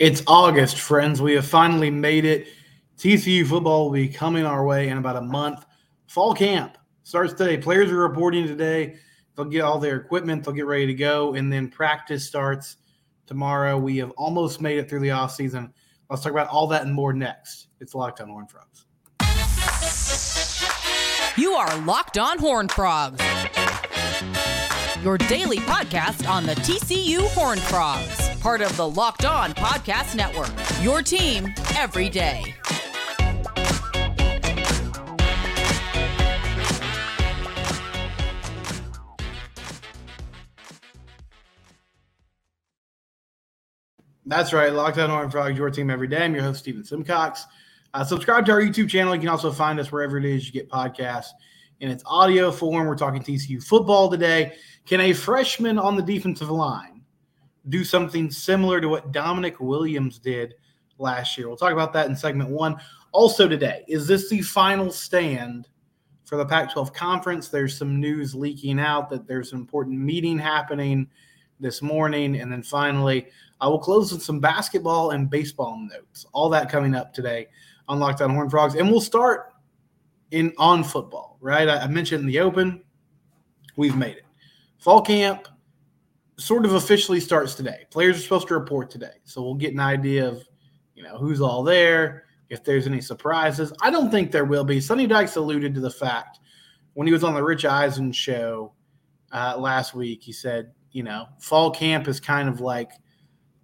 It's August, friends. We have finally made it. TCU football will be coming our way in about a month. Fall camp starts today. Players are reporting today. They'll get all their equipment, they'll get ready to go, and then practice starts tomorrow. We have almost made it through the off season. Let's talk about all that and more next. It's Locked On Horn Frogs. You are Locked On Horn Frogs, your daily podcast on the TCU Horn Frogs part of the Locked On Podcast Network. Your team every day. That's right. Locked On Horn Frogs, your team every day. I'm your host, Stephen Simcox. Uh, subscribe to our YouTube channel. You can also find us wherever it is you get podcasts in its audio form. We're talking TCU football today. Can a freshman on the defensive line do something similar to what Damonic Williams did last year. We'll talk about that in segment one. Also, today, is this the final stand for the Pac 12 conference? There's some news leaking out that there's an important meeting happening this morning. And then finally, I will close with some basketball and baseball notes. All that coming up today on Locked On Horn Frogs. And we'll start in on football, right? I, I mentioned in the open, we've made it. Fall camp sort of officially starts today. Players are supposed to report today, so we'll get an idea of you know who's all there, if there's any surprises. I don't think there will be. Sonny Dykes alluded to the fact when he was on the Rich Eisen show uh, last week. He said, you know, fall camp is kind of like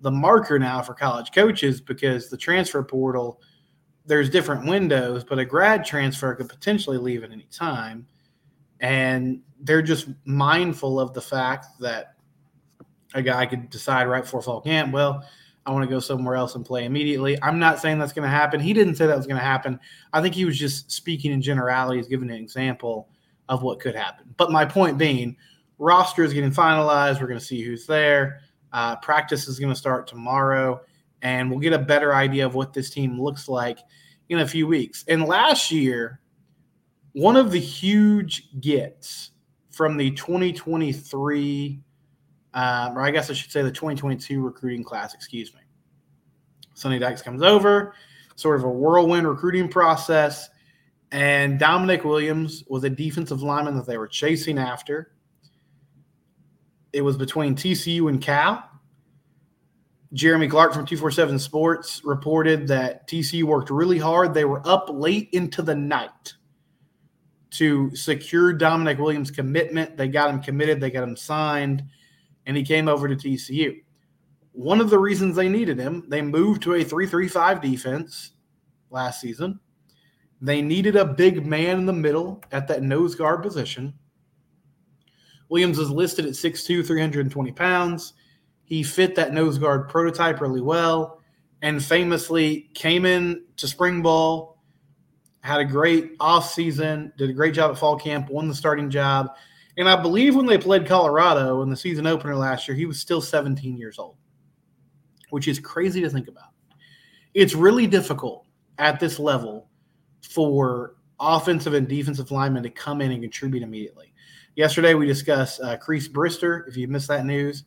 the marker now for college coaches because the transfer portal there's different windows, but a grad transfer could potentially leave at any time. And they're just mindful of the fact that a guy could decide right before fall camp, well, I want to go somewhere else and play immediately. I'm not saying that's going to happen. He didn't say that was going to happen. I think he was just speaking in generalities, giving an example of what could happen. But my point being, roster is getting finalized. We're going to see who's there. Uh, practice is going to start tomorrow, and we'll get a better idea of what this team looks like in a few weeks. And last year, one of the huge gets from the 2023 um, or I guess I should say the 2022 recruiting class, excuse me. Sonny Dykes comes over, sort of a whirlwind recruiting process. And Damonic Williams was a defensive lineman that they were chasing after. It was between TCU and Cal. Jeremy Clark from 247 Sports reported that TCU worked really hard. They were up late into the night to secure Damonic Williams' commitment. They got him committed, they got him signed and he came over to TCU. One of the reasons they needed him, they moved to a 3-3-5 defense last season. They needed a big man in the middle at that nose guard position. Williams is listed at 6'2, 320 pounds. He fit that nose guard prototype really well and famously came in to spring ball, had a great offseason, did a great job at fall camp, won the starting job, and I believe when they played Colorado in the season opener last year, he was still 17 years old, which is crazy to think about. It's really difficult at this level for offensive and defensive linemen to come in and contribute immediately. Yesterday, we discussed uh, Brister. If you missed that news,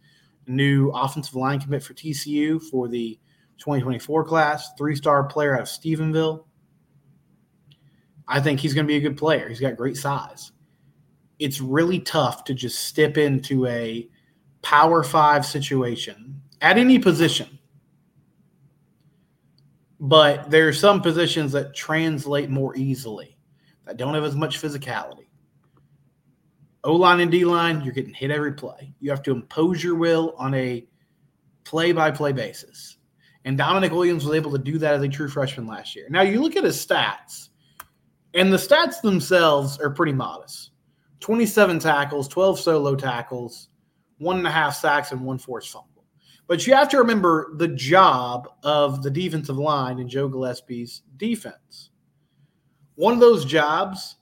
new offensive line commit for TCU for the 2024 class, three star player out of Stephenville. I think he's going to be a good player. He's got great size it's really tough to just step into a power five situation at any position. But there are some positions that translate more easily, that don't have as much physicality. O line and D line, you're getting hit every play. You have to impose your will on a play by play basis. And Damonic Williams was able to do that as a true freshman last year. Now, you look at his stats, and the stats themselves are pretty modest. 27 tackles, 12 solo tackles, one and a half sacks, and one forced fumble. But you have to remember the job of the defensive line in Joe Gillespie's defense. One of those jobs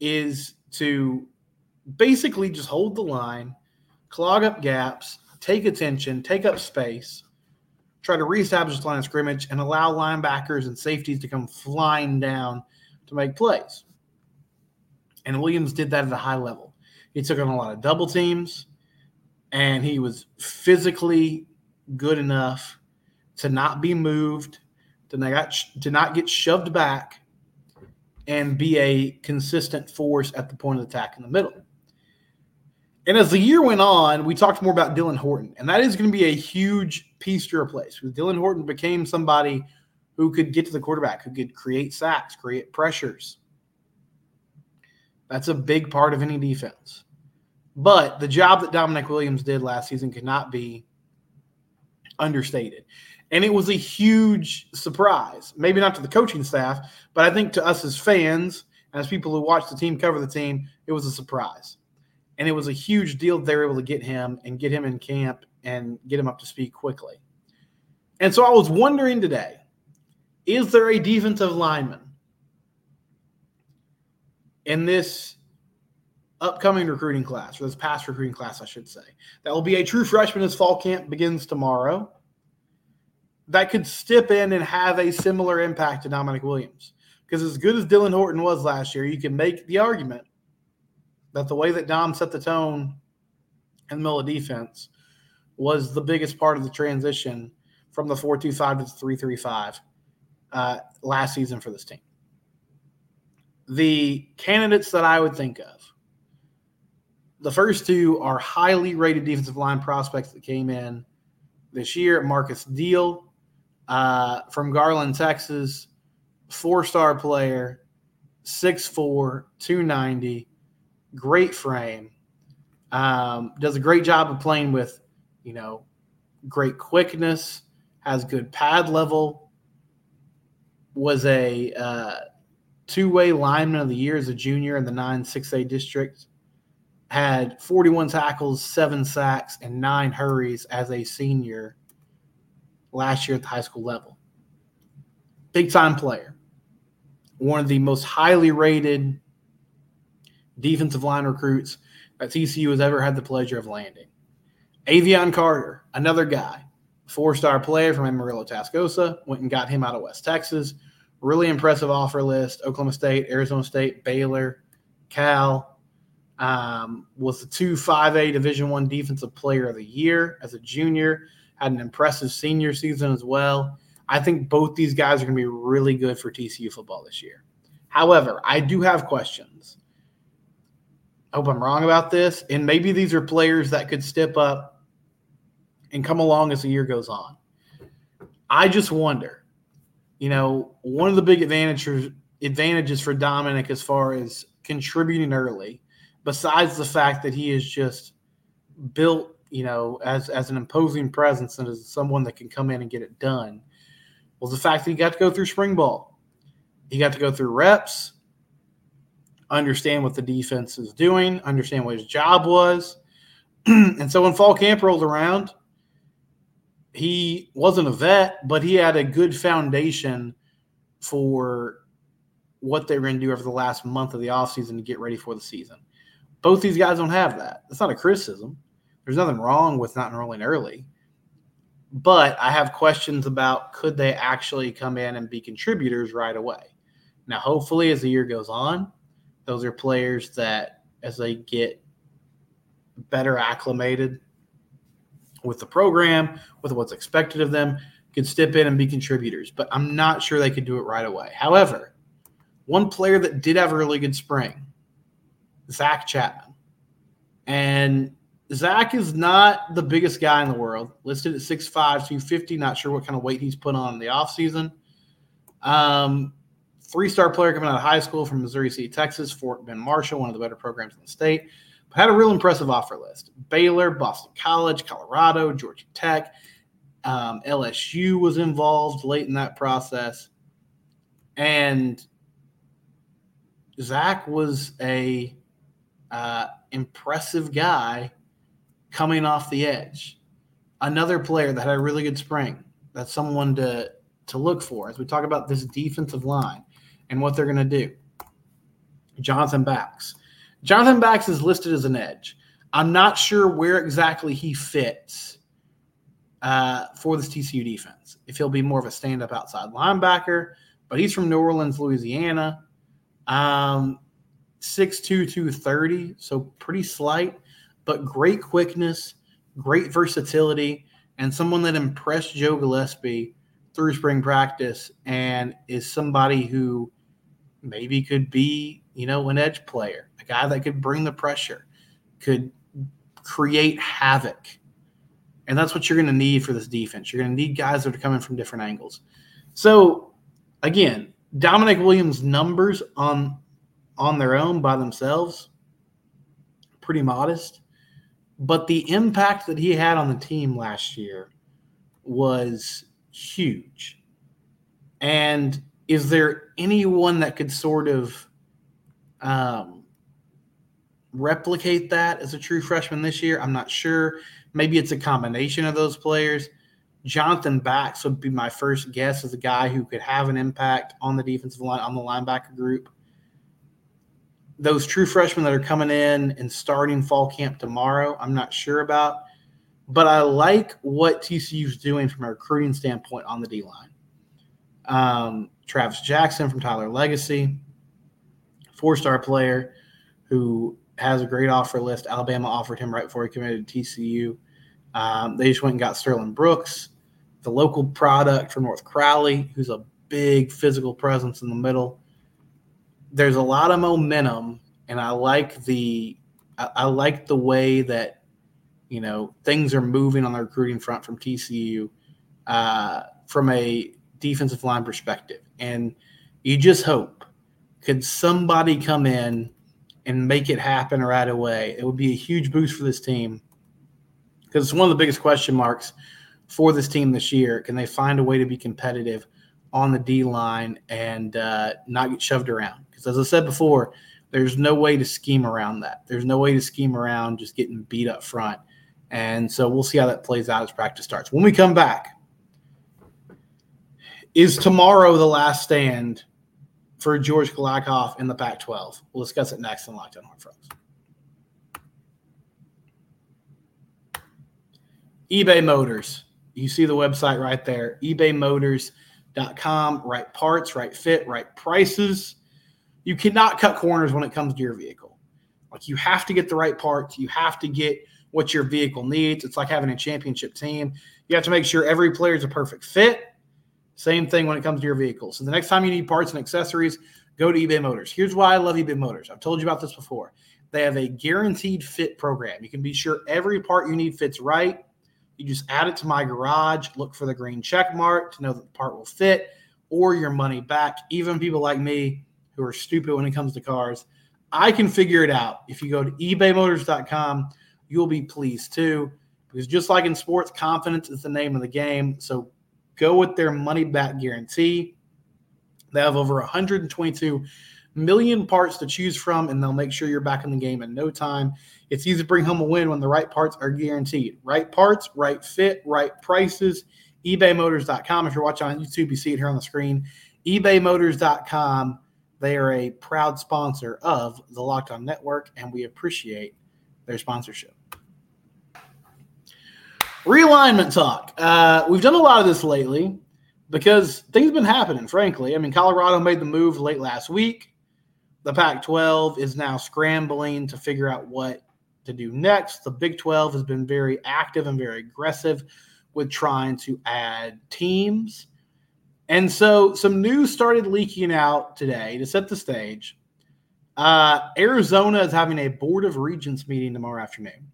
is to basically just hold the line, clog up gaps, take attention, take up space, try to reestablish the line of scrimmage, and allow linebackers and safeties to come flying down to make plays. And Williams did that at a high level. He took on a lot of double teams, and he was physically good enough to not be moved, to not, to not get shoved back, and be a consistent force at the point of attack in the middle. And as the year went on, we talked more about Dylan Horton, and that is going to be a huge piece to replace Dylan Horton became somebody who could get to the quarterback, who could create sacks, create pressures. That's a big part of any defense. But the job that Damonic Williams did last season cannot be understated. And it was a huge surprise, maybe not to the coaching staff, but I think to us as fans, as people who watch the team cover the team, it was a surprise. And it was a huge deal they were able to get him and get him in camp and get him up to speed quickly. And so I was wondering today is there a defensive lineman in this upcoming recruiting class, or this past recruiting class, I should say, that will be a true freshman as fall camp begins tomorrow? that could step in and have a similar impact to Damonic Williams. Because as good as Dylan Horton was last year, you can make the argument that the way that Dom set the tone in the middle of defense was the biggest part of the transition from the 425 to the 335 uh, last season for this team. The candidates that I would think of, the first two are highly rated defensive line prospects that came in this year Marcus Deal uh, from Garland, Texas, four star player, 6'4, 290, great frame. Um, does a great job of playing with, you know, great quickness, has good pad level, was a uh, two way lineman of the year as a junior in the 9 6A district, had 41 tackles, seven sacks, and nine hurries as a senior last year at the high school level. Big time player. One of the most highly rated defensive line recruits that TCU has ever had the pleasure of landing. Avion Carter, another guy, four star player from Amarillo, Tascosa, went and got him out of West Texas. Really impressive offer list Oklahoma State, Arizona State, Baylor, Cal. Um, was the two 5A Division One Defensive Player of the Year as a junior had an impressive senior season as well. I think both these guys are going to be really good for TCU football this year. However, I do have questions. I hope I'm wrong about this. And maybe these are players that could step up and come along as the year goes on. I just wonder, you know, one of the big advantages advantages for Damonic as far as contributing early, besides the fact that he is just built you know, as as an imposing presence and as someone that can come in and get it done, was the fact that he got to go through spring ball. He got to go through reps, understand what the defense is doing, understand what his job was. and so when fall camp rolled around, he wasn't a vet, but he had a good foundation for what they were going to do over the last month of the offseason to get ready for the season. Both these guys don't have that. That's not a criticism. There's nothing wrong with not enrolling early. But I have questions about could they actually come in and be contributors right away? Now, hopefully, as the year goes on, those are players that, as they get better acclimated with the program, with what's expected of them, could step in and be contributors. But I'm not sure they could do it right away. However, one player that did have a really good spring, Zach Chapman. And Zach is not the biggest guy in the world, listed at 6'5, 250. Not sure what kind of weight he's put on in the offseason. Um, three star player coming out of high school from Missouri City, Texas, Fort Bend Marshall, one of the better programs in the state. Had a real impressive offer list Baylor, Boston College, Colorado, Georgia Tech. Um, LSU was involved late in that process. And Zach was a uh, impressive guy coming off the edge. Another player that had a really good spring. That's someone to to look for as we talk about this defensive line and what they're going to do. Jonathan Bax. Jonathan Bax is listed as an edge. I'm not sure where exactly he fits uh, for this TCU defense. If he'll be more of a stand up outside linebacker, but he's from New Orleans, Louisiana. Um, 6'2, 230, so pretty slight but great quickness, great versatility, and someone that impressed Joe Gillespie through spring practice and is somebody who maybe could be, you know, an edge player, guy that could bring the pressure, could create havoc. And that's what you're going to need for this defense. You're going to need guys that are coming from different angles. So, again, Damonic Williams' numbers on on their own by themselves pretty modest, but the impact that he had on the team last year was huge. And is there anyone that could sort of um, replicate that as a true freshman this year? I'm not sure. Maybe it's a combination of those players. Jonathan Bax would be my first guess as a guy who could have an impact on the defensive line, on the linebacker group. Those true freshmen that are coming in and starting fall camp tomorrow, I'm not sure about, but I like what TCU is doing from a recruiting standpoint on the D line. Um, Travis Jackson from Tyler Legacy, four star player who has a great offer list. Alabama offered him right before he committed to TCU. Um, they just went and got Sterling Brooks, the local product from North Crowley, who's a big physical presence in the middle. There's a lot of momentum, and I like the I, I like the way that you know things are moving on the recruiting front from TCU uh, from a defensive line perspective, and you just hope could somebody come in and make it happen right away. It would be a huge boost for this team because it's one of the biggest question marks for this team this year. Can they find a way to be competitive on the D line and uh, not get shoved around? Because as I said before, there's no way to scheme around that. There's no way to scheme around just getting beat up front. And so we'll see how that plays out as practice starts. When we come back, is tomorrow the last stand for George Kliavkoff in the Pac 12? We'll discuss it next on Locked On Horn Frogs. eBay Motors. You see the website right there, ebaymotors.com. Right parts, right fit, right prices. You cannot cut corners when it comes to your vehicle. Like you have to get the right parts. You have to get what your vehicle needs. It's like having a championship team. You have to make sure every player is a perfect fit. Same thing when it comes to your vehicle. So the next time you need parts and accessories, go to eBay Motors. Here's why I love eBay Motors. I've told you about this before. They have a guaranteed fit program. You can be sure every part you need fits right you just add it to my garage, look for the green check mark to know that the part will fit or your money back. Even people like me who are stupid when it comes to cars, I can figure it out. If you go to ebaymotors.com, you'll be pleased too. Because just like in sports, confidence is the name of the game. So go with their money back guarantee. They have over 122 million parts to choose from, and they'll make sure you're back in the game in no time. It's easy to bring home a win when the right parts are guaranteed. Right parts, right fit, right prices. ebaymotors.com. If you're watching on YouTube, you see it here on the screen. ebaymotors.com. They are a proud sponsor of the Locked On Network, and we appreciate their sponsorship. Realignment talk. Uh, we've done a lot of this lately because things have been happening, frankly. I mean, Colorado made the move late last week. The Pac 12 is now scrambling to figure out what to do next. The Big 12 has been very active and very aggressive with trying to add teams. And so some news started leaking out today to set the stage. Uh, Arizona is having a Board of Regents meeting tomorrow afternoon,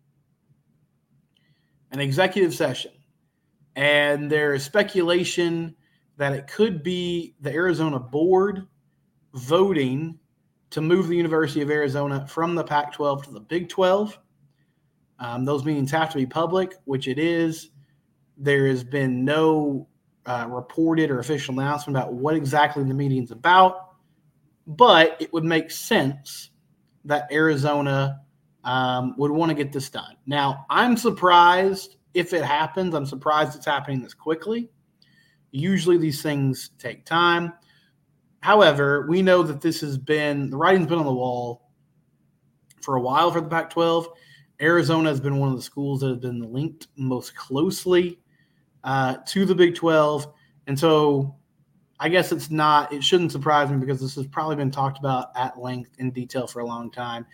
an executive session. And there is speculation that it could be the Arizona board voting to move the University of Arizona from the Pac 12 to the Big 12. Um, those meetings have to be public, which it is. There has been no uh, reported or official announcement about what exactly the meeting is about, but it would make sense that Arizona um, would want to get this done. Now, I'm surprised if it happens. I'm surprised it's happening this quickly. Usually these things take time. However, we know that this has been the writing's been on the wall for a while for the Pac 12. Arizona has been one of the schools that have been linked most closely uh, to the Big 12. And so I guess it's not, it shouldn't surprise me because this has probably been talked about at length in detail for a long time.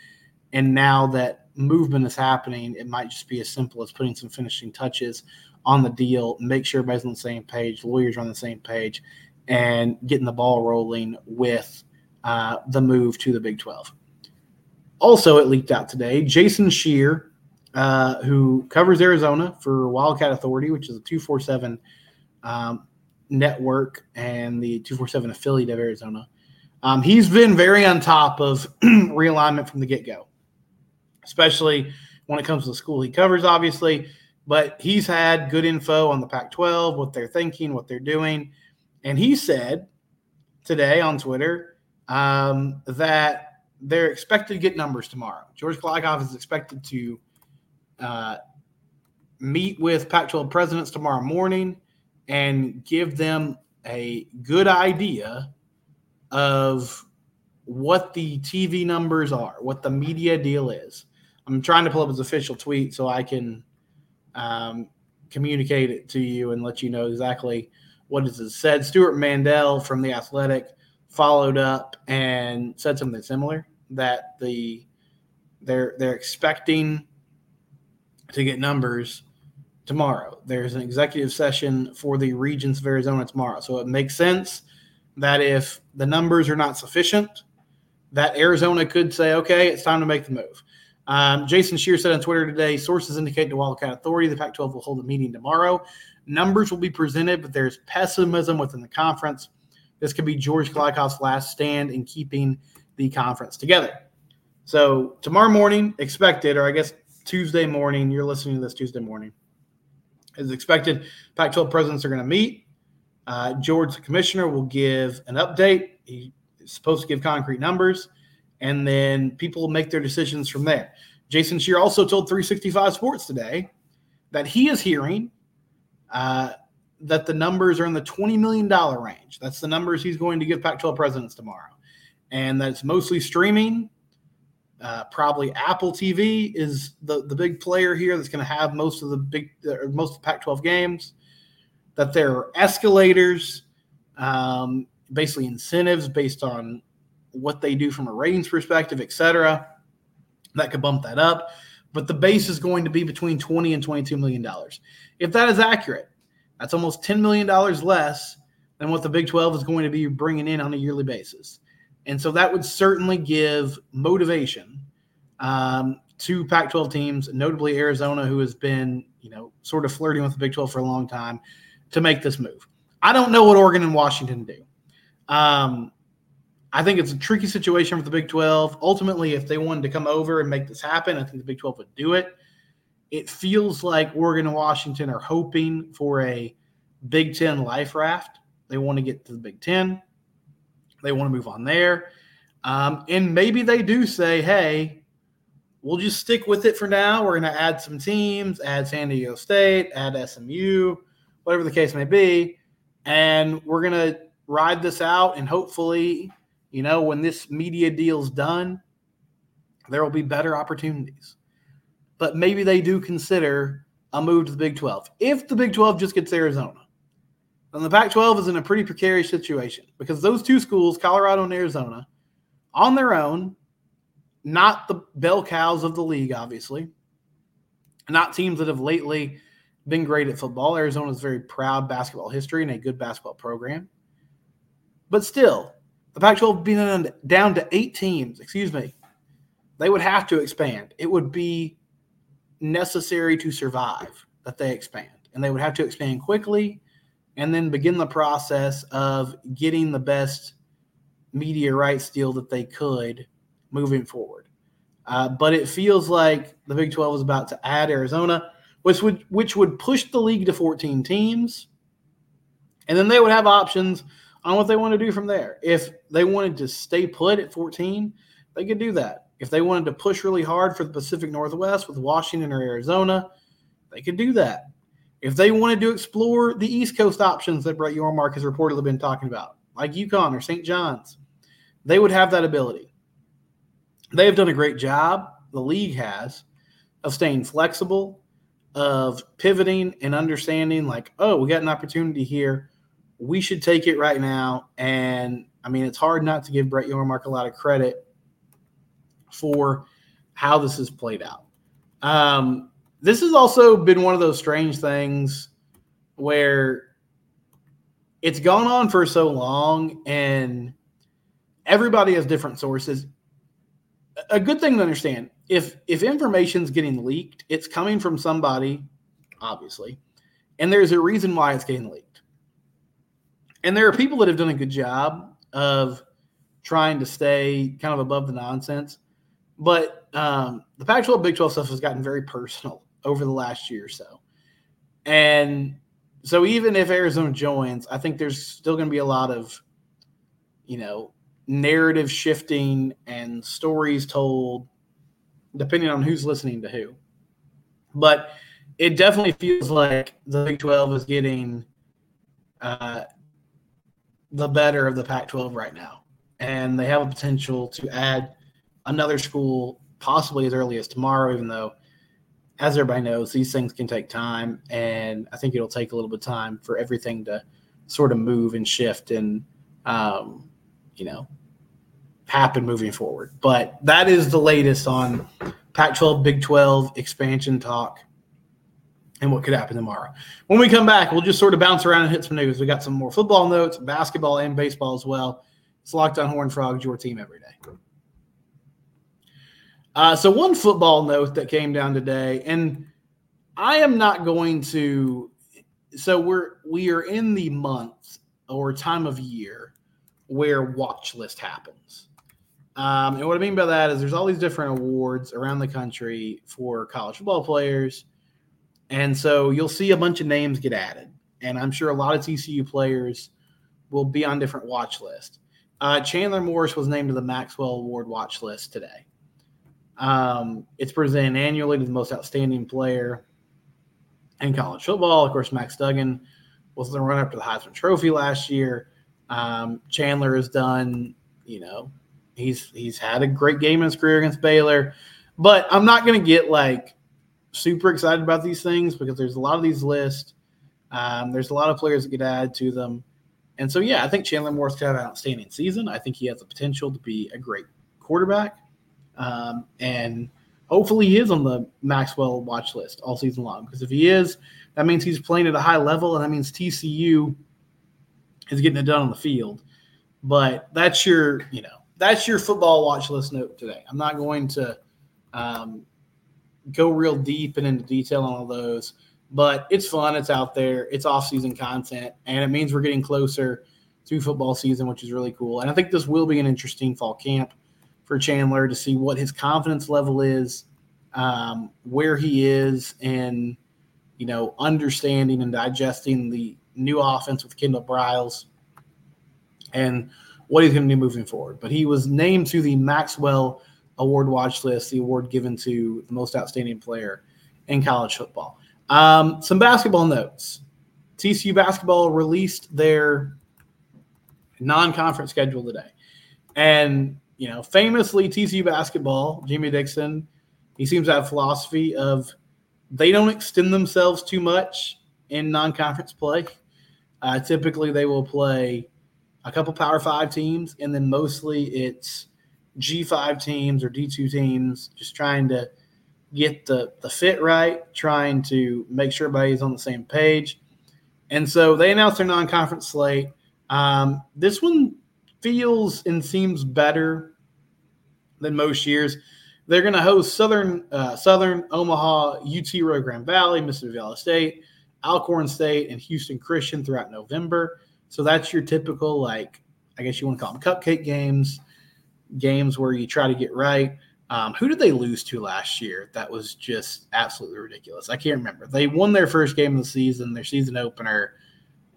And now that movement is happening, it might just be as simple as putting some finishing touches on the deal, make sure everybody's on the same page, lawyers are on the same page, and getting the ball rolling with uh, the move to the Big 12. Also, it leaked out today. Jason Scheer, uh, who covers Arizona for Wildcat Authority, which is a 247 um, network and the 247 affiliate of Arizona, um, he's been very on top of realignment from the get go, especially when it comes to the school he covers, obviously. But he's had good info on the Pac 12, what they're thinking, what they're doing. And he said today on Twitter um, that they're expected to get numbers tomorrow. George Kliavkoff is expected to uh, meet with Pac 12 presidents tomorrow morning and give them a good idea of what the TV numbers are, what the media deal is. I'm trying to pull up his official tweet so I can um, communicate it to you and let you know exactly what is said. Stewart Mandel from the Athletic followed up and said something similar that the they're they're expecting to get numbers tomorrow. There's an executive session for the Regents of Arizona tomorrow. So it makes sense that if the numbers are not sufficient, that Arizona could say, okay, it's time to make the move. Um, Jason Scheer said on Twitter today sources indicate to Wildcat Authority the Pac 12 will hold a meeting tomorrow. Numbers will be presented, but there's pessimism within the conference. This could be George Kliavkoff's last stand in keeping the conference together. So, tomorrow morning, expected, or I guess Tuesday morning, you're listening to this Tuesday morning, is expected. Pac 12 presidents are going to meet. Uh, George, the commissioner, will give an update. He's supposed to give concrete numbers and then people make their decisions from there. Jason Scheer also told 365 Sports today that he is hearing uh, that the numbers are in the $20 million range. That's the numbers he's going to give Pac 12 presidents tomorrow. And that's mostly streaming. Uh, probably Apple TV is the, the big player here that's going to have most of the big, uh, most of Pac 12 games. That there are escalators, um, basically incentives based on what they do from a ratings perspective, et cetera. That could bump that up. But the base is going to be between 20 and 22 million dollars. If that is accurate, that's almost 10 million dollars less than what the Big 12 is going to be bringing in on a yearly basis. And so that would certainly give motivation um, to Pac 12 teams, notably Arizona, who has been, you know, sort of flirting with the Big 12 for a long time, to make this move. I don't know what Oregon and Washington do. Um, I think it's a tricky situation for the Big 12. Ultimately, if they wanted to come over and make this happen, I think the Big 12 would do it. It feels like Oregon and Washington are hoping for a Big 10 life raft. They want to get to the Big 10, they want to move on there. Um, and maybe they do say, hey, we'll just stick with it for now. We're going to add some teams, add San Diego State, add SMU, whatever the case may be. And we're going to ride this out and hopefully you know, when this media deal's done, there will be better opportunities. But maybe they do consider a move to the Big 12. If the Big 12 just gets Arizona, then the Pac 12 is in a pretty precarious situation because those two schools, Colorado and Arizona, on their own, not the bell cows of the league, obviously, not teams that have lately been great at football. Arizona is very proud basketball history and a good basketball program. But still, the Pac 12 being down to eight teams, excuse me, they would have to expand. It would be necessary to survive that they expand. And they would have to expand quickly and then begin the process of getting the best media rights deal that they could moving forward. Uh, but it feels like the Big 12 is about to add Arizona, which would which would push the league to 14 teams. And then they would have options on what they want to do from there. If they wanted to stay put at 14, they could do that. If they wanted to push really hard for the Pacific Northwest with Washington or Arizona, they could do that. If they wanted to explore the East Coast options that Brett Yormark has reportedly been talking about, like UConn or St. John's, they would have that ability. They have done a great job, the league has, of staying flexible, of pivoting and understanding, like, oh, we got an opportunity here we should take it right now. And I mean, it's hard not to give Brett Yormark a lot of credit for how this has played out. Um, this has also been one of those strange things where it's gone on for so long and everybody has different sources. A good thing to understand if if information's getting leaked, it's coming from somebody, obviously, and there's a reason why it's getting leaked. And there are people that have done a good job of trying to stay kind of above the nonsense. But um, the Pac 12 Big 12 stuff has gotten very personal over the last year or so. And so even if Arizona joins, I think there's still going to be a lot of, you know, narrative shifting and stories told, depending on who's listening to who. But it definitely feels like the Big 12 is getting uh, the better of the Pac 12 right now. And they have a potential to add another school possibly as early as tomorrow, even though as everybody knows, these things can take time, and I think it'll take a little bit of time for everything to sort of move and shift and um, you know happen moving forward. But that is the latest on Pac-12, Big 12 expansion talk and what could happen tomorrow. When we come back, we'll just sort of bounce around and hit some news. We got some more football notes, basketball, and baseball as well. It's Locked On Horn Frogs, your team every day. Uh, so one football note that came down today, and I am not going to. So we're we are in the month or time of year where watch list happens. Um, and what I mean by that is there's all these different awards around the country for college football players. And so you'll see a bunch of names get added. And I'm sure a lot of TCU players will be on different watch lists. Uh, Chandler Morris was named to the Maxwell Award watch list today. Um, it's presented annually to the most outstanding player in college football. Of course, Max Duggan was the runner up to the Heisman Trophy last year. Um, Chandler has done, you know, he's he's had a great game in his career against Baylor, but I'm not going to get like super excited about these things because there's a lot of these lists. Um, there's a lot of players that get added to them, and so yeah, I think Chandler Morris could have an outstanding season. I think he has the potential to be a great quarterback. Um, and hopefully he is on the Maxwell watch list all season long. Because if he is, that means he's playing at a high level, and that means TCU is getting it done on the field. But that's your, you know, that's your football watch list note today. I'm not going to um, go real deep and into detail on all those, but it's fun. It's out there. It's off-season content, and it means we're getting closer to football season, which is really cool. And I think this will be an interesting fall camp for Chandler to see what his confidence level is, um, where he is, and you know, understanding and digesting the new offense with Kendall Briles and what he's going to do moving forward. But he was named to the Maxwell Award watch list, the award given to the most outstanding player in college football. Um, some basketball notes. TCU basketball released their non-conference schedule today, and you know, famously TCU basketball, Jamie Dixon, he seems to have philosophy of they don't extend themselves too much in non-conference play. Uh, typically, they will play a couple Power Five teams, and then mostly it's G five teams or D two teams, just trying to get the the fit right, trying to make sure everybody's on the same page. And so they announced their non-conference slate. Um, this one feels and seems better than most years. They're going to host Southern uh, Southern Omaha, UT Rio Grande Valley, Mississippi Valley State, Alcorn State, and Houston Christian throughout November. So that's your typical like I guess you want to call them cupcake games, games where you try to get right. Um, who did they lose to last year? That was just absolutely ridiculous. I can't remember. They won their first game of the season, their season opener,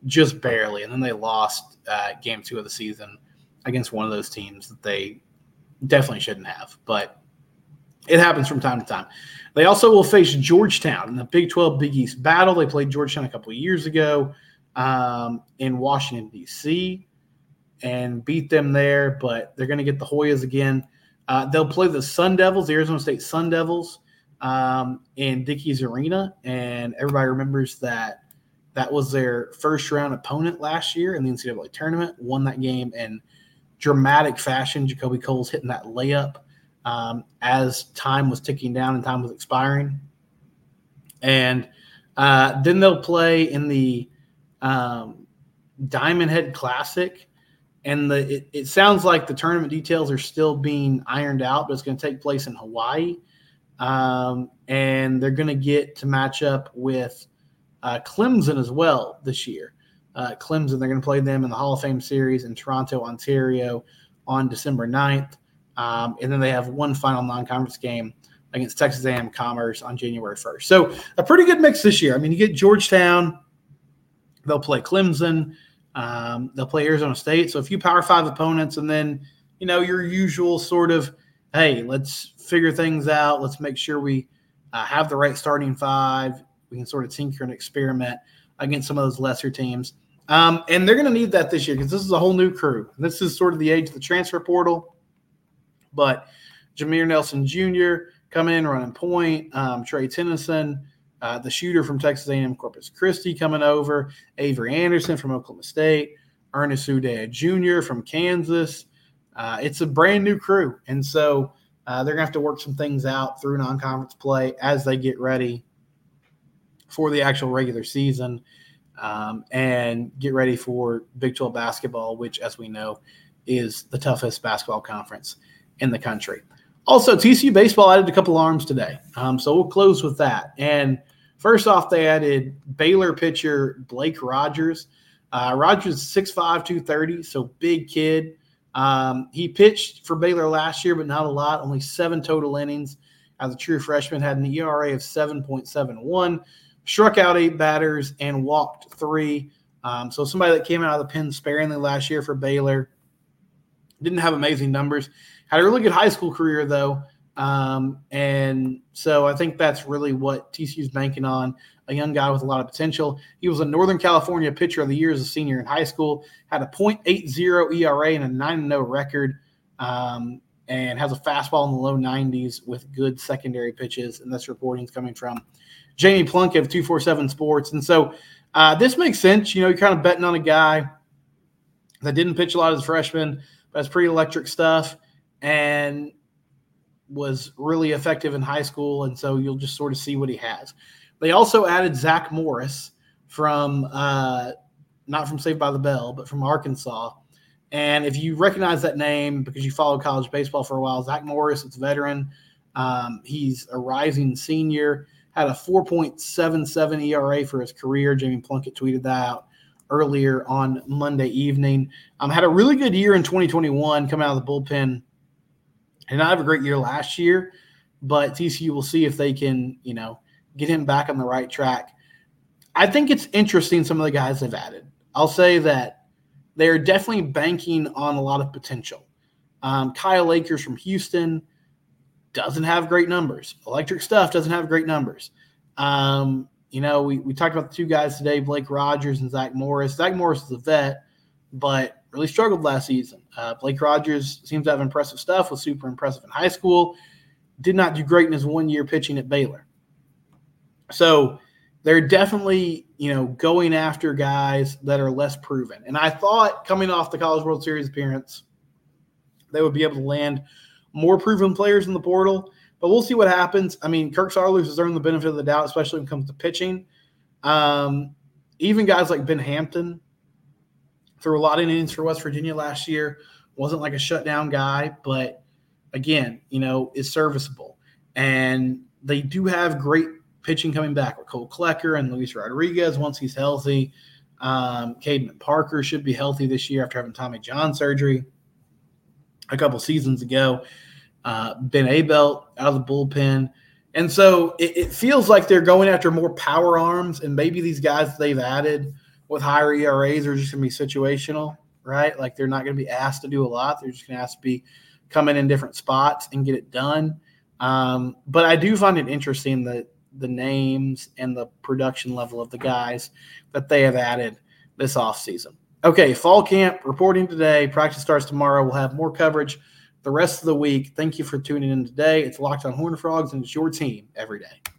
just barely, and then they lost uh, game two of the season against one of those teams that they definitely shouldn't have, but it happens from time to time. They also will face Georgetown in the Big 12 Big East battle. They played Georgetown a couple years ago um, in Washington, D.C., and beat them there, but they're going to get the Hoyas again. Uh, they'll play the Sun Devils, the Arizona State Sun Devils, um, in Dickies Arena. And everybody remembers that that was their first round opponent last year in the NCAA tournament, won that game, in – dramatic fashion. JaKobe Coles hitting that layup um, as time was ticking down and time was expiring. And uh, then they'll play in the um, Diamond Head Classic. And the it, it sounds like the tournament details are still being ironed out, but it's going to take place in Hawaii. Um, and they're going to get to match up with uh, Clemson as well this year. Uh, Clemson, they're going to play them in the Hall of Fame series in Toronto, Ontario on December 9th. Um, and then they have one final non conference game against Texas A&M Commerce on January 1st. So a pretty good mix this year. I mean, you get Georgetown, they'll play Clemson, um, they'll play Arizona State. So a few Power Five opponents, and then you know your usual sort of, hey, let's figure things out. Let's make sure we uh, have the right starting five. We can sort of tinker and experiment against some of those lesser teams. Um, and they're going to need that this year because this is a whole new crew. This is sort of the age of the transfer portal. But Jameer Nelson Jr. coming in running point, um, Trey Tennyson, uh, the shooter from Texas A&M Corpus Christi coming over, Avery Anderson from Oklahoma State, Ernest Udeh Jr. from Kansas. Uh, it's a brand new crew, and so uh, they're gonna have to work some things out through non-conference play as they get ready for the actual regular season um, and get ready for Big 12 basketball, which, as we know, is the toughest basketball conference in the country. Also, TCU baseball added a couple arms today, um, so we'll close with that. And first off, they added Baylor pitcher Blake Rogers. Uh, Rogers is 6'5", 230, so big kid. Um, he pitched for Baylor last year, but not a lot, only seven total innings. As a true freshman, had an ERA of 7.71 struck out eight batters and walked three. Um, so somebody that came out of the pen sparingly last year for Baylor didn't have amazing numbers. Had a really good high school career though, um, and so I think that's really what TCU's banking on. A young guy with a lot of potential. He was a Northern California Pitcher of the Year as a senior in high school. Had a .80 ERA and a 9-0 record. Um, and has a fastball in the low 90s with good secondary pitches. And this reporting is coming from Jamie Plunkett of 247 Sports. And so uh, this makes sense. You know, you're kind of betting on a guy that didn't pitch a lot as a freshman, but has pretty electric stuff and was really effective in high school. And so you'll just sort of see what he has. They also added Zach Morris from, uh, not from Saved by the Bell, but from Arkansas. And if you recognize that name because you followed college baseball for a while, Zach Morris, it's a veteran. Um, he's a rising senior had a 4.77 ERA for his career. Jamie Plunkett tweeted that out earlier on Monday evening. Um, had a really good year in 2021 coming out of the bullpen. And I have a great year last year, but TCU will see if they can, you know, get him back on the right track. I think it's interesting some of the guys they've added. I'll say that they're definitely banking on a lot of potential. Um, Kyle Akers from Houston – doesn't have great numbers. Electric stuff doesn't have great numbers. Um, you know, we, we talked about the two guys today, Blake Rogers and Zach Morris. Zach Morris is a vet, but really struggled last season. Uh, Blake Rogers seems to have impressive stuff, was super impressive in high school, did not do great in his one year pitching at Baylor. So they're definitely, you know, going after guys that are less proven. And I thought coming off the College World Series appearance, they would be able to land – more proven players in the portal, but we'll see what happens. I mean, Kirk Saarloos has earned the benefit of the doubt, especially when it comes to pitching. Um, even guys like Ben Hampton threw a lot of innings for West Virginia last year. Wasn't like a shutdown guy, but again, you know, is serviceable. And they do have great pitching coming back with Cole Klecker and Luis Rodriguez once he's healthy. Um, Caden Parker should be healthy this year after having Tommy John surgery a couple seasons ago uh, Ben Abeldt out of the bullpen. And so it, it, feels like they're going after more power arms, and maybe these guys they've added with higher ERAs are just going to be situational, right? Like they're not going to be asked to do a lot. They're just going to have to be coming in different spots and get it done. Um, but I do find it interesting that the names and the production level of the guys that they have added this offseason. Okay, fall camp reporting today. Practice starts tomorrow. We'll have more coverage the rest of the week. Thank you for tuning in today. It's Locked on Horn Frogs, and it's your team every day.